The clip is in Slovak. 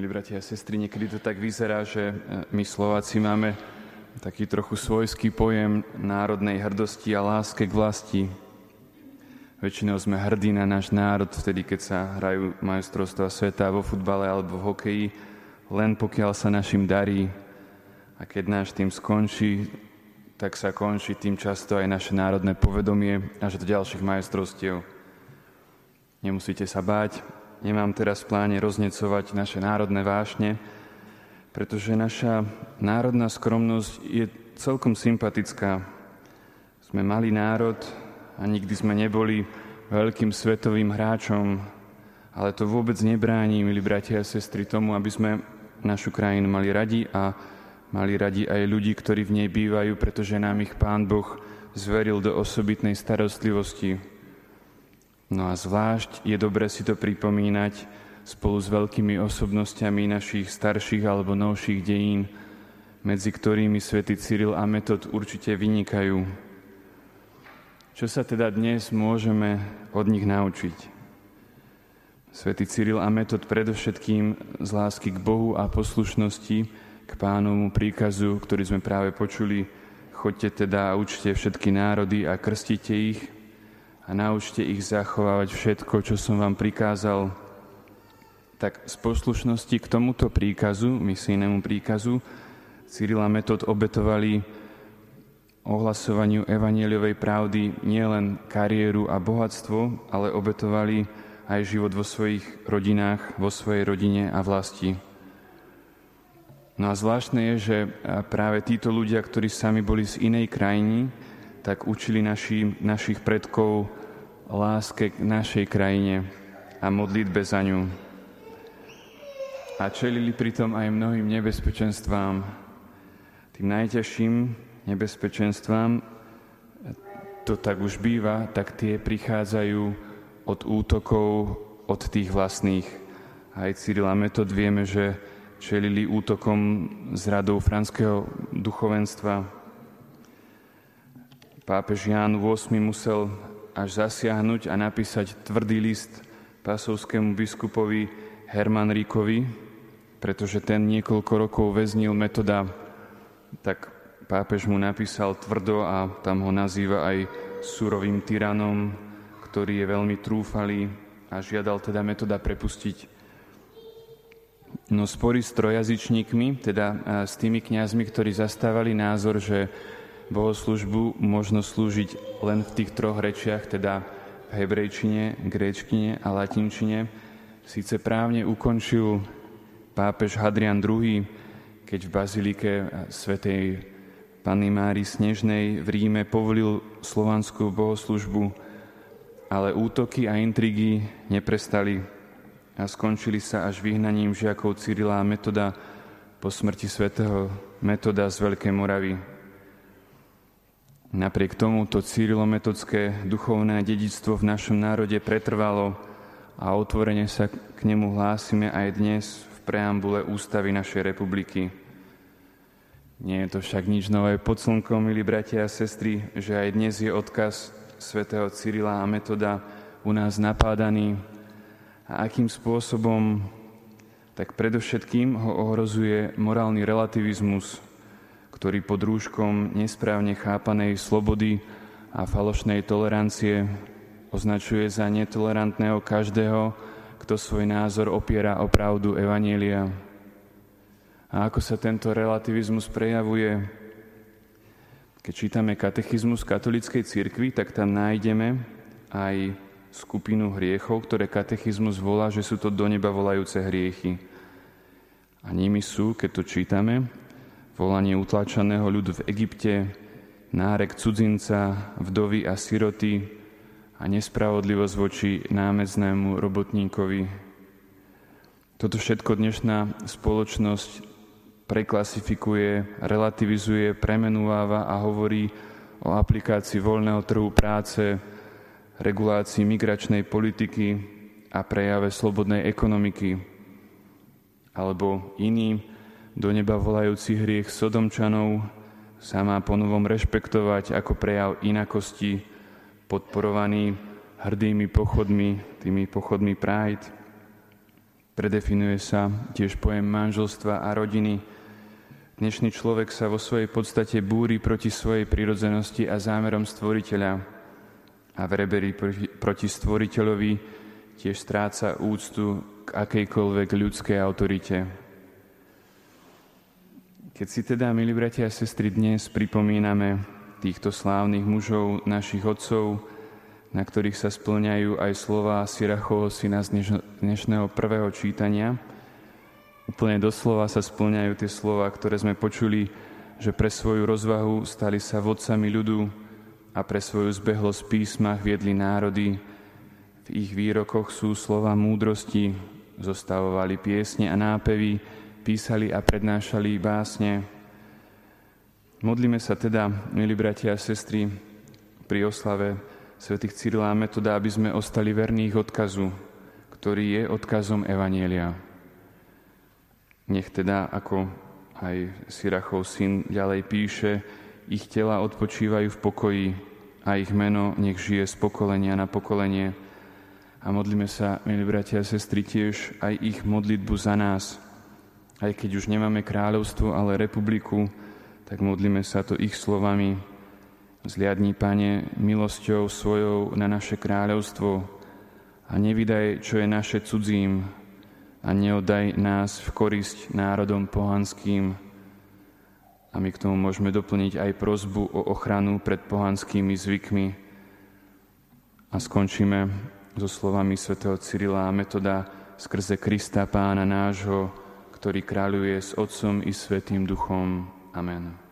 Milí bratia a sestry, niekedy to tak vyzerá, že e, my Slováci máme taký trochu svojský pojem národnej hrdosti a láske k vlasti. Väčšinou sme hrdí na náš národ vtedy, keď sa hrajú majstrovstvá sveta vo futbale alebo v hokeji, len pokiaľ sa našim darí. A keď náš tým skončí, tak sa končí tým často aj naše národné povedomie až do ďalších majstrovstiev. Nemusíte sa báť, nemám teraz v pláne roznecovať naše národné vášne, pretože naša národná skromnosť je celkom sympatická. Sme malý národ a nikdy sme neboli veľkým svetovým hráčom, ale to vôbec nebráni, milí bratia a sestry, tomu, aby sme našu krajinu mali radi a mali radi aj ľudí, ktorí v nej bývajú, pretože nám ich Pán Boh zveril do osobitnej starostlivosti. No a zvlášť je dobre si to pripomínať spolu s veľkými osobnostiami našich starších alebo novších dejín, medzi ktorými svätý Cyril a Metod určite vynikajú. Čo sa teda dnes môžeme od nich naučiť? Svetý Cyril a Metod predovšetkým z lásky k Bohu a poslušnosti k pánovmu príkazu, ktorý sme práve počuli, choďte teda a učte všetky národy a krstite ich, a naučte ich zachovávať všetko, čo som vám prikázal. Tak z poslušnosti k tomuto príkazu, misijnému príkazu, Cyrila Metod obetovali ohlasovaniu evanieliovej pravdy nielen kariéru a bohatstvo, ale obetovali aj život vo svojich rodinách, vo svojej rodine a vlasti. No a zvláštne je, že práve títo ľudia, ktorí sami boli z inej krajiny, tak učili naši, našich predkov láske k našej krajine a modlitbe za ňu. A čelili pritom aj mnohým nebezpečenstvám. Tým najťažším nebezpečenstvám, to tak už býva, tak tie prichádzajú od útokov od tých vlastných. Aj Cyrila Metod vieme, že čelili útokom z radou franského duchovenstva. Pápež Ján VIII musel až zasiahnuť a napísať tvrdý list pasovskému biskupovi Hermanríkovi, pretože ten niekoľko rokov väznil metoda, tak pápež mu napísal tvrdo a tam ho nazýva aj surovým tyranom, ktorý je veľmi trúfalý a žiadal teda metoda prepustiť. No spory s trojazyčníkmi, teda s tými kňazmi, ktorí zastávali názor, že bohoslužbu možno slúžiť len v tých troch rečiach, teda v hebrejčine, gréčtine a latinčine. Síce právne ukončil pápež Hadrian II, keď v bazilike svätej Panny Mári Snežnej v Ríme povolil slovanskú bohoslužbu, ale útoky a intrigy neprestali a skončili sa až vyhnaním žiakov Cyrila a Metoda po smrti svätého Metoda z Veľkej Moravy. Napriek tomu to cyrilometodské duchovné dedictvo v našom národe pretrvalo a otvorene sa k nemu hlásime aj dnes v preambule ústavy našej republiky. Nie je to však nič nové pod slnkom, milí bratia a sestry, že aj dnes je odkaz svätého Cyrila a Metoda u nás napádaný. A akým spôsobom, tak predovšetkým ho ohrozuje morálny relativizmus, ktorý pod rúškom nesprávne chápanej slobody a falošnej tolerancie označuje za netolerantného každého, kto svoj názor opiera o pravdu Evanielia. A ako sa tento relativizmus prejavuje? Keď čítame katechizmus katolíckej cirkvi, tak tam nájdeme aj skupinu hriechov, ktoré katechizmus volá, že sú to do neba volajúce hriechy. A nimi sú, keď to čítame, volanie utlačeného ľudu v Egypte, nárek cudzinca, vdovy a siroty a nespravodlivosť voči námeznému robotníkovi. Toto všetko dnešná spoločnosť preklasifikuje, relativizuje, premenúváva a hovorí o aplikácii voľného trhu práce, regulácii migračnej politiky a prejave slobodnej ekonomiky. Alebo iným do neba volajúci hriech Sodomčanov sa má ponovom rešpektovať ako prejav inakosti, podporovaný hrdými pochodmi, tými pochodmi Pride. Predefinuje sa tiež pojem manželstva a rodiny. Dnešný človek sa vo svojej podstate búri proti svojej prirodzenosti a zámerom stvoriteľa a v reberi proti, proti stvoriteľovi tiež stráca úctu k akejkoľvek ľudskej autorite. Keď si teda, milí bratia a sestry, dnes pripomíname týchto slávnych mužov, našich otcov, na ktorých sa splňajú aj slova Sirachovho syna z dnešného prvého čítania. Úplne doslova sa splňajú tie slova, ktoré sme počuli, že pre svoju rozvahu stali sa vodcami ľudu a pre svoju zbehlosť písmach viedli národy. V ich výrokoch sú slova múdrosti, zostavovali piesne a nápevy, písali a prednášali básne. Modlíme sa teda, milí bratia a sestry, pri oslave svätých Cyrila a Metoda, aby sme ostali verní ich odkazu, ktorý je odkazom Evanielia. Nech teda, ako aj Sirachov syn ďalej píše, ich tela odpočívajú v pokoji a ich meno nech žije z pokolenia na pokolenie. A modlíme sa, milí bratia a sestry, tiež aj ich modlitbu za nás. Aj keď už nemáme kráľovstvo, ale republiku, tak modlíme sa to ich slovami, Zliadni, Pane, milosťou svojou na naše kráľovstvo a nevydaj, čo je naše cudzím a neodaj nás v korisť národom pohanským. A my k tomu môžeme doplniť aj prozbu o ochranu pred pohanskými zvykmi. A skončíme so slovami svätého Cyrila a Metoda skrze Krista Pána nášho, ktorý kráľuje s Otcom i Svetým Duchom. Amen.